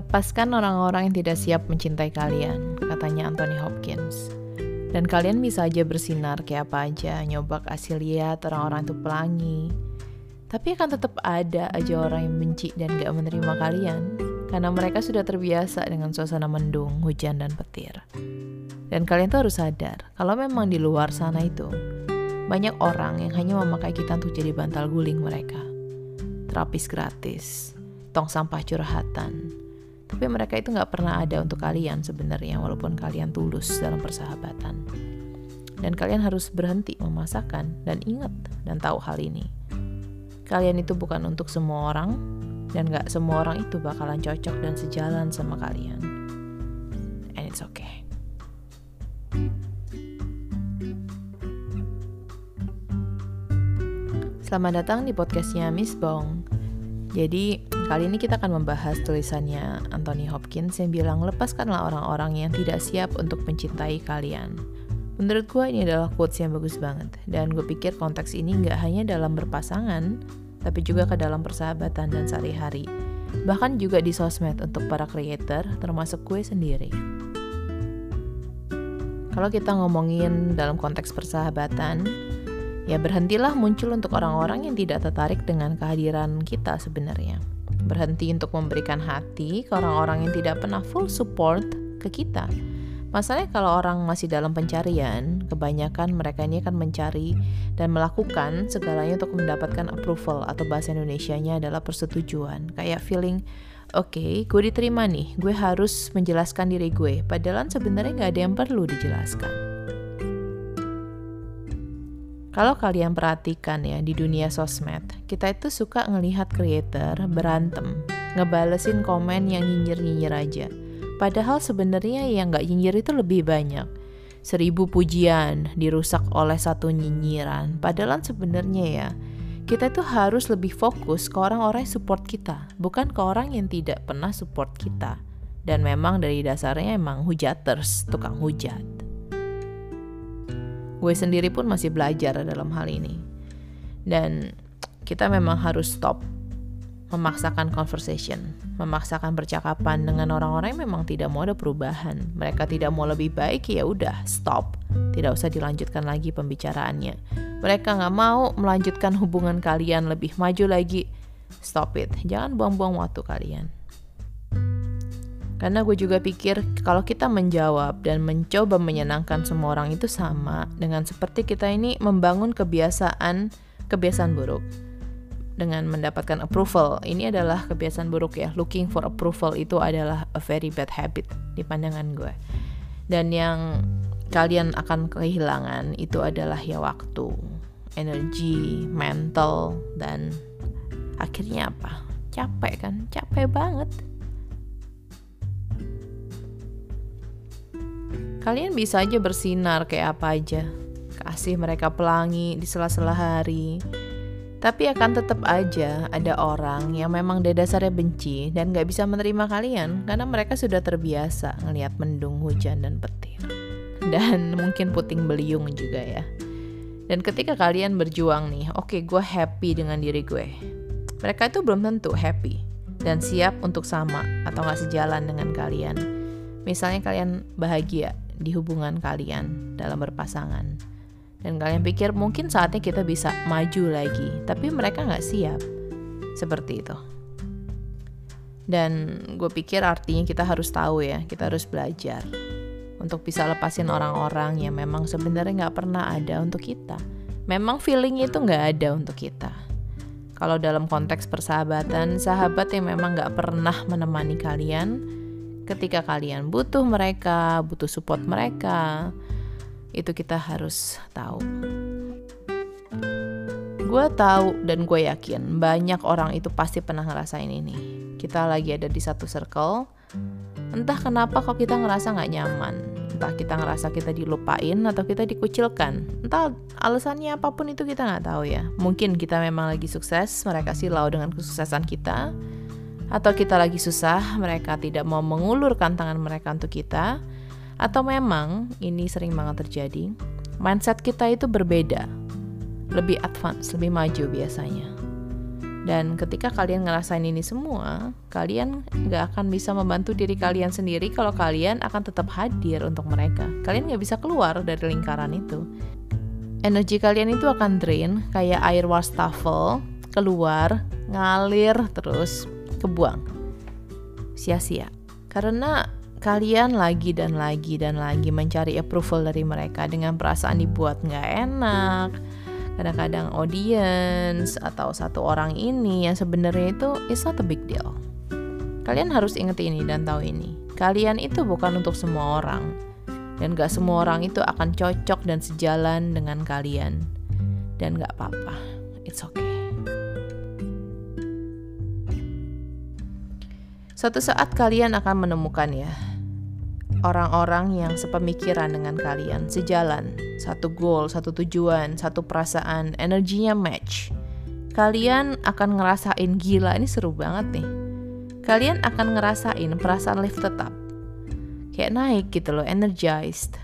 Lepaskan orang-orang yang tidak siap mencintai kalian, katanya Anthony Hopkins. Dan kalian bisa aja bersinar kayak apa aja, nyoba kasih lihat orang-orang itu pelangi. Tapi akan tetap ada aja orang yang benci dan gak menerima kalian, karena mereka sudah terbiasa dengan suasana mendung, hujan, dan petir. Dan kalian tuh harus sadar, kalau memang di luar sana itu, banyak orang yang hanya memakai kita untuk jadi bantal guling mereka. Terapis gratis, tong sampah curhatan, tapi mereka itu nggak pernah ada untuk kalian sebenarnya walaupun kalian tulus dalam persahabatan. Dan kalian harus berhenti memasakkan dan ingat dan tahu hal ini. Kalian itu bukan untuk semua orang dan nggak semua orang itu bakalan cocok dan sejalan sama kalian. And it's okay. Selamat datang di podcastnya Miss Bong. Jadi Kali ini kita akan membahas tulisannya Anthony Hopkins yang bilang lepaskanlah orang-orang yang tidak siap untuk mencintai kalian. Menurut gue ini adalah quotes yang bagus banget dan gue pikir konteks ini nggak hanya dalam berpasangan tapi juga ke dalam persahabatan dan sehari-hari. Bahkan juga di sosmed untuk para creator termasuk gue sendiri. Kalau kita ngomongin dalam konteks persahabatan, ya berhentilah muncul untuk orang-orang yang tidak tertarik dengan kehadiran kita sebenarnya berhenti untuk memberikan hati ke orang-orang yang tidak pernah full support ke kita. Masalahnya kalau orang masih dalam pencarian, kebanyakan mereka ini akan mencari dan melakukan segalanya untuk mendapatkan approval atau bahasa Indonesia-nya adalah persetujuan. Kayak feeling, oke, okay, gue diterima nih, gue harus menjelaskan diri gue. Padahal sebenarnya nggak ada yang perlu dijelaskan. Kalau kalian perhatikan ya di dunia sosmed, kita itu suka ngelihat creator berantem, ngebalesin komen yang nyinyir-nyinyir aja. Padahal sebenarnya yang nggak nyinyir itu lebih banyak. Seribu pujian dirusak oleh satu nyinyiran. Padahal sebenarnya ya, kita itu harus lebih fokus ke orang-orang yang support kita, bukan ke orang yang tidak pernah support kita. Dan memang dari dasarnya emang hujaters, tukang hujat. Gue sendiri pun masih belajar dalam hal ini. Dan kita memang harus stop memaksakan conversation, memaksakan percakapan dengan orang-orang yang memang tidak mau ada perubahan. Mereka tidak mau lebih baik, ya udah stop. Tidak usah dilanjutkan lagi pembicaraannya. Mereka nggak mau melanjutkan hubungan kalian lebih maju lagi. Stop it. Jangan buang-buang waktu kalian. Karena gue juga pikir kalau kita menjawab dan mencoba menyenangkan semua orang itu sama dengan seperti kita ini membangun kebiasaan kebiasaan buruk dengan mendapatkan approval. Ini adalah kebiasaan buruk ya. Looking for approval itu adalah a very bad habit di pandangan gue. Dan yang kalian akan kehilangan itu adalah ya waktu, energi, mental dan akhirnya apa? Capek kan? Capek banget. Kalian bisa aja bersinar kayak apa aja. Kasih mereka pelangi di sela-sela hari. Tapi akan tetap aja ada orang yang memang dari dasarnya benci dan gak bisa menerima kalian karena mereka sudah terbiasa ngelihat mendung, hujan, dan petir. Dan mungkin puting beliung juga ya. Dan ketika kalian berjuang nih, oke okay, gue happy dengan diri gue. Mereka itu belum tentu happy dan siap untuk sama atau gak sejalan dengan kalian. Misalnya kalian bahagia di hubungan kalian dalam berpasangan. Dan kalian pikir mungkin saatnya kita bisa maju lagi, tapi mereka nggak siap. Seperti itu. Dan gue pikir artinya kita harus tahu ya, kita harus belajar untuk bisa lepasin orang-orang yang memang sebenarnya nggak pernah ada untuk kita. Memang feeling itu nggak ada untuk kita. Kalau dalam konteks persahabatan, sahabat yang memang nggak pernah menemani kalian, ketika kalian butuh mereka, butuh support mereka, itu kita harus tahu. Gue tahu dan gue yakin banyak orang itu pasti pernah ngerasain ini. Kita lagi ada di satu circle, entah kenapa kok kita ngerasa nggak nyaman, entah kita ngerasa kita dilupain atau kita dikucilkan, entah alasannya apa pun itu kita nggak tahu ya. Mungkin kita memang lagi sukses, mereka silau dengan kesuksesan kita, atau kita lagi susah, mereka tidak mau mengulurkan tangan mereka untuk kita, atau memang ini sering banget terjadi, mindset kita itu berbeda, lebih advance, lebih maju biasanya. Dan ketika kalian ngerasain ini semua, kalian gak akan bisa membantu diri kalian sendiri kalau kalian akan tetap hadir untuk mereka. Kalian gak bisa keluar dari lingkaran itu. Energi kalian itu akan drain kayak air wastafel, keluar, ngalir, terus kebuang. Sia-sia. Karena kalian lagi dan lagi dan lagi mencari approval dari mereka dengan perasaan dibuat nggak enak, kadang-kadang audience atau satu orang ini yang sebenarnya itu it's not a big deal. Kalian harus ingat ini dan tahu ini. Kalian itu bukan untuk semua orang. Dan gak semua orang itu akan cocok dan sejalan dengan kalian. Dan gak apa-apa. It's okay. Suatu saat kalian akan menemukan ya orang-orang yang sepemikiran dengan kalian, sejalan, satu goal, satu tujuan, satu perasaan, energinya match. Kalian akan ngerasain gila, ini seru banget nih. Kalian akan ngerasain perasaan lift tetap. Kayak naik gitu loh, energized.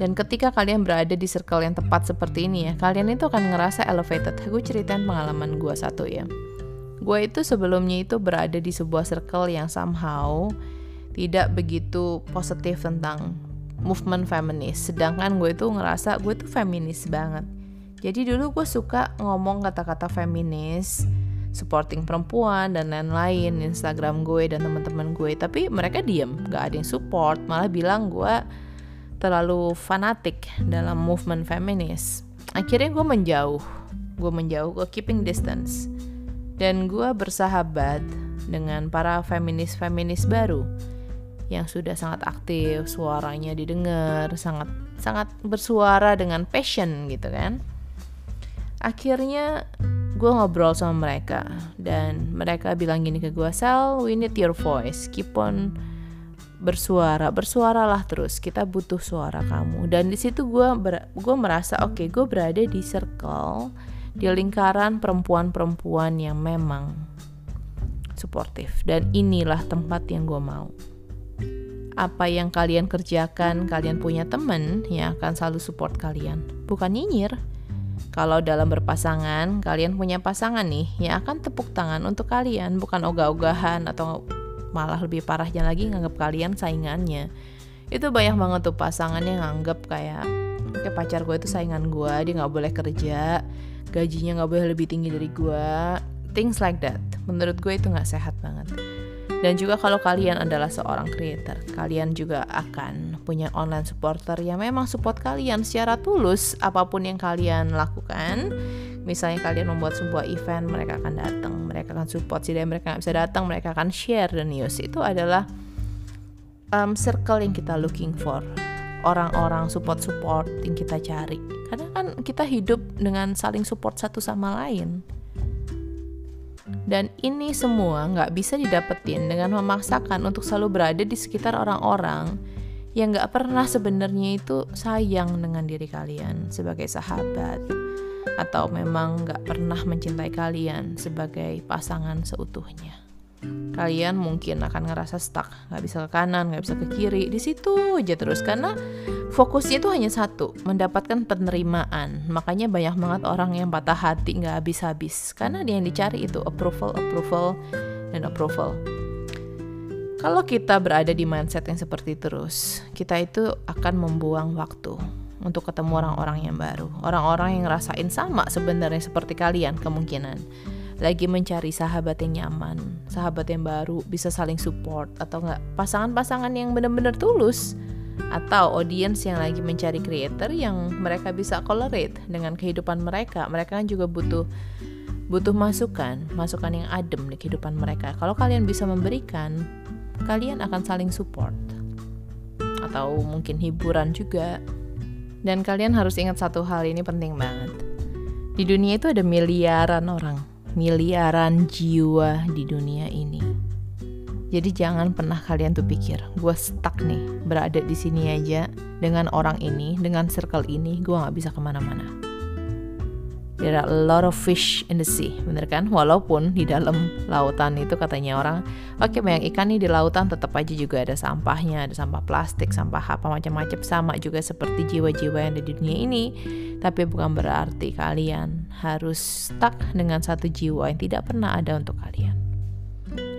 Dan ketika kalian berada di circle yang tepat seperti ini ya, kalian itu akan ngerasa elevated. Gue ceritain pengalaman gue satu ya. Gue itu sebelumnya itu berada di sebuah circle yang somehow tidak begitu positif tentang movement feminis. Sedangkan gue itu ngerasa gue tuh feminis banget. Jadi dulu gue suka ngomong kata-kata feminis supporting perempuan dan lain-lain Instagram gue dan teman-teman gue. Tapi mereka diem gak ada yang support malah bilang gue terlalu fanatik dalam movement feminis. Akhirnya gue menjauh. Gue menjauh gue keeping distance dan gue bersahabat dengan para feminis-feminis baru yang sudah sangat aktif, suaranya didengar, sangat sangat bersuara dengan passion gitu kan. Akhirnya gue ngobrol sama mereka dan mereka bilang gini ke gue, Sel, we need your voice, keep on bersuara, bersuaralah terus. Kita butuh suara kamu. Dan di situ gue gue merasa oke, okay, gue berada di circle, di lingkaran perempuan-perempuan yang memang suportif. Dan inilah tempat yang gue mau. Apa yang kalian kerjakan, kalian punya temen yang akan selalu support kalian, bukan nyinyir. Kalau dalam berpasangan, kalian punya pasangan nih yang akan tepuk tangan untuk kalian, bukan ogah-ogahan atau malah lebih parahnya lagi nganggap kalian saingannya. Itu banyak banget tuh pasangan yang nganggap kayak kayak pacar gue itu saingan gue, dia nggak boleh kerja, gajinya nggak boleh lebih tinggi dari gue, things like that. Menurut gue itu nggak sehat banget. Dan juga kalau kalian adalah seorang creator, kalian juga akan punya online supporter yang memang support kalian secara tulus apa pun yang kalian lakukan. Misalnya kalian membuat sebuah event, mereka akan datang, mereka akan support. Sih mereka nggak bisa datang, mereka akan share the news. Itu adalah um, circle yang kita looking for orang-orang support-support yang kita cari. Karena kan kita hidup dengan saling support satu sama lain. Dan ini semua nggak bisa didapetin dengan memaksakan untuk selalu berada di sekitar orang-orang yang nggak pernah sebenarnya itu sayang dengan diri kalian sebagai sahabat atau memang nggak pernah mencintai kalian sebagai pasangan seutuhnya kalian mungkin akan ngerasa stuck nggak bisa ke kanan nggak bisa ke kiri di situ aja terus. Karena fokusnya itu hanya satu mendapatkan penerimaan. Makanya banyak banget orang yang patah hati nggak habis-habis. Karena yang dicari itu approval approval dan approval. Kalau kita berada di mindset yang seperti terus kita itu akan membuang waktu untuk ketemu orang-orang yang baru. Orang-orang yang ngerasain sama sebenarnya seperti kalian kemungkinan lagi mencari sahabat yang nyaman, sahabat yang baru, bisa saling support atau enggak pasangan-pasangan yang benar-benar tulus atau audience yang lagi mencari creator yang mereka bisa collaborate dengan kehidupan mereka. Mereka kan juga butuh butuh masukan, masukan yang adem di kehidupan mereka. Kalau kalian bisa memberikan, kalian akan saling support. Atau mungkin hiburan juga. Dan kalian harus ingat satu hal ini penting banget. Di dunia itu ada miliaran orang miliaran jiwa di dunia ini. Jadi jangan pernah kalian tuh pikir, gue stuck nih, berada di sini aja dengan orang ini, dengan circle ini, gue gak bisa ke mana-mana. There are a lot of fish in the sea, bener kan? Walaupun di dalam lautan itu katanya orang, oke okay, banyak ikan nih di lautan, tetap aja juga ada sampahnya, ada sampah plastik, sampah apa macam-macam sama juga seperti jiwa-jiwa yang ada di dunia ini. Tapi bukan berarti kalian harus stuck dengan satu jiwa yang tidak pernah ada untuk kalian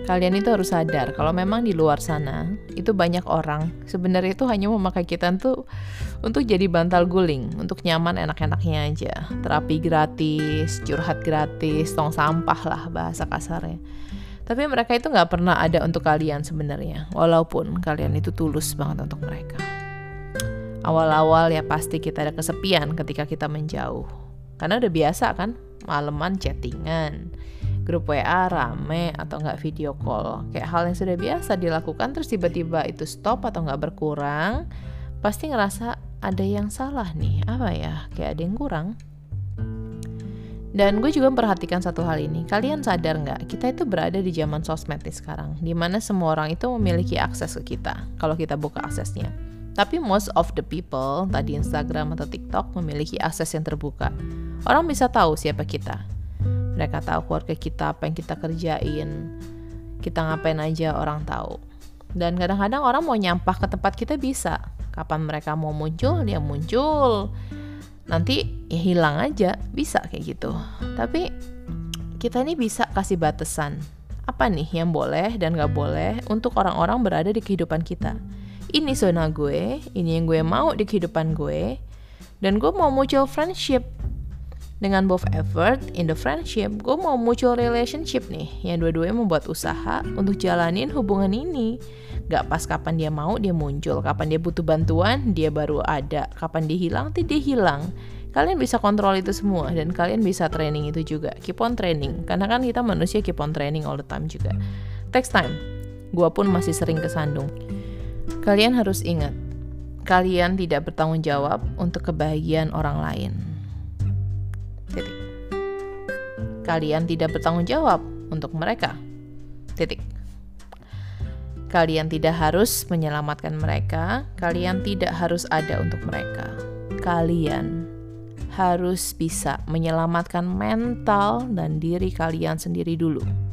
kalian itu harus sadar kalau memang di luar sana itu banyak orang sebenarnya itu hanya memakai kita tuh untuk jadi bantal guling untuk nyaman enak-enaknya aja. Terapi gratis curhat gratis tong sampah lah bahasa kasarnya. Tapi mereka itu nggak pernah ada untuk kalian sebenarnya walaupun kalian itu tulus banget untuk mereka. Awal-awal ya pasti kita ada kesepian ketika kita menjauh. Karena udah biasa kan maleman chattingan grup WA rame atau nggak video call. Kayak hal yang sudah biasa dilakukan terus tiba-tiba itu stop atau nggak berkurang pasti ngerasa ada yang salah nih. Apa ya? Kayak ada yang kurang. Dan gue juga memperhatikan satu hal ini. Kalian sadar nggak? Kita itu berada di zaman sosmed nih sekarang di mana semua orang itu memiliki akses ke kita kalau kita buka aksesnya. Tapi most of the people tadi Instagram atau TikTok memiliki akses yang terbuka. Orang bisa tahu siapa kita mereka tahu keluarga kita apa yang kita kerjain kita ngapain aja orang tahu. Dan kadang-kadang orang mau nyampah ke tempat kita bisa. Kapan mereka mau muncul dia muncul. Nanti ya hilang aja bisa kayak gitu. Tapi kita ini bisa kasih batasan. Apa nih yang boleh dan gak boleh untuk orang-orang berada di kehidupan kita? Ini zona gue ini yang gue mau di kehidupan gue dan gue mau muncul friendship dengan both effort in the friendship, gue mau muncul relationship nih yang dua-duanya membuat usaha untuk jalanin hubungan ini. Gak pas kapan dia mau dia muncul, kapan dia butuh bantuan dia baru ada, kapan dia hilang dia hilang. Kalian bisa kontrol itu semua dan kalian bisa training itu juga. Keep on training, karena kan kita manusia keep on training all the time juga. Text time, gue pun masih sering kesandung. Kalian harus ingat, kalian tidak bertanggung jawab untuk kebahagiaan orang lain Titik. Kalian tidak bertanggung jawab untuk mereka. Titik. Kalian tidak harus menyelamatkan mereka, kalian tidak harus ada untuk mereka. Kalian harus bisa menyelamatkan mental dan diri kalian sendiri dulu.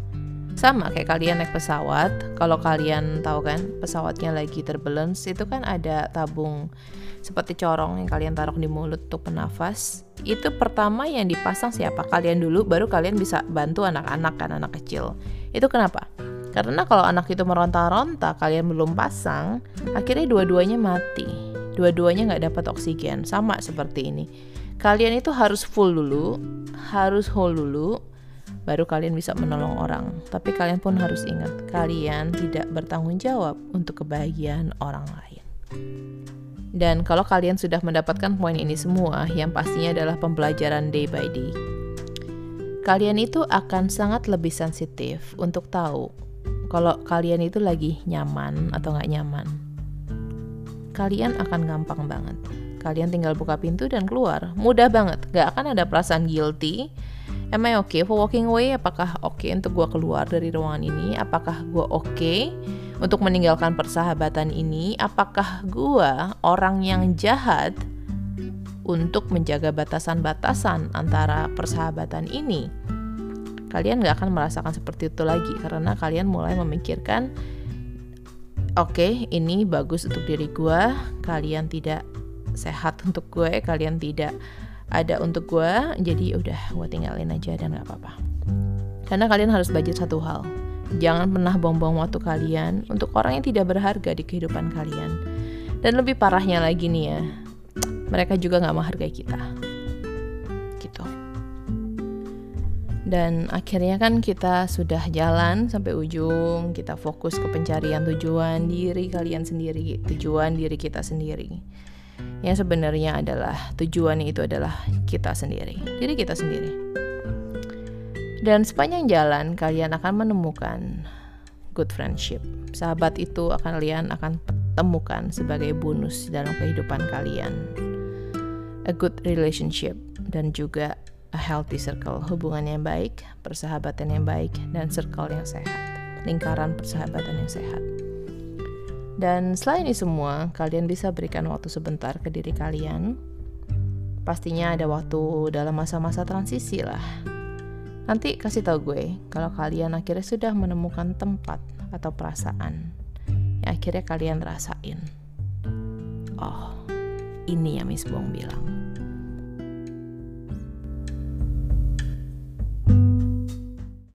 Sama kayak kalian naik pesawat, kalau kalian tahu kan pesawatnya lagi terbalance itu kan ada tabung seperti corong yang kalian taruh di mulut untuk bernafas. Itu pertama yang dipasang siapa? Kalian dulu baru kalian bisa bantu anak-anak kan anak kecil. Itu kenapa? Karena kalau anak itu meronta-ronta kalian belum pasang, akhirnya dua-duanya mati. Dua-duanya nggak dapat oksigen, sama seperti ini. Kalian itu harus full dulu, harus whole dulu, baru kalian bisa menolong orang. Tapi kalian pun harus ingat, kalian tidak bertanggung jawab untuk kebahagiaan orang lain. Dan kalau kalian sudah mendapatkan poin ini semua, yang pastinya adalah pembelajaran day by day. Kalian itu akan sangat lebih sensitif untuk tahu kalau kalian itu lagi nyaman atau nggak nyaman. Kalian akan gampang banget. Kalian tinggal buka pintu dan keluar. Mudah banget. Gak akan ada perasaan guilty am I okay for walking away? Apakah oke okay untuk gue keluar dari ruangan ini? Apakah gue oke okay untuk meninggalkan persahabatan ini? Apakah gue orang yang jahat untuk menjaga batasan-batasan antara persahabatan ini? Kalian gak akan merasakan seperti itu lagi karena kalian mulai memikirkan oke okay, ini bagus untuk diri gue kalian tidak sehat untuk gue kalian tidak ada untuk gue jadi udah gue tinggalin aja dan gak apa-apa. Karena kalian harus belajar satu hal. Jangan pernah buang-buang waktu kalian untuk orang yang tidak berharga di kehidupan kalian. Dan lebih parahnya lagi nih ya mereka juga gak menghargai kita. Gitu. Dan akhirnya kan kita sudah jalan sampai ujung kita fokus ke pencarian tujuan diri kalian sendiri tujuan diri kita sendiri yang sebenarnya adalah tujuan itu adalah kita sendiri, diri kita sendiri. Dan sepanjang jalan kalian akan menemukan good friendship. Sahabat itu akan kalian akan temukan sebagai bonus dalam kehidupan kalian. A good relationship dan juga a healthy circle, hubungan yang baik, persahabatan yang baik dan circle yang sehat, lingkaran persahabatan yang sehat. Dan selain ini semua, kalian bisa berikan waktu sebentar ke diri kalian. Pastinya ada waktu dalam masa-masa transisi lah. Nanti kasih tau gue kalau kalian akhirnya sudah menemukan tempat atau perasaan yang akhirnya kalian rasain. Oh, ini yang Miss Bong bilang.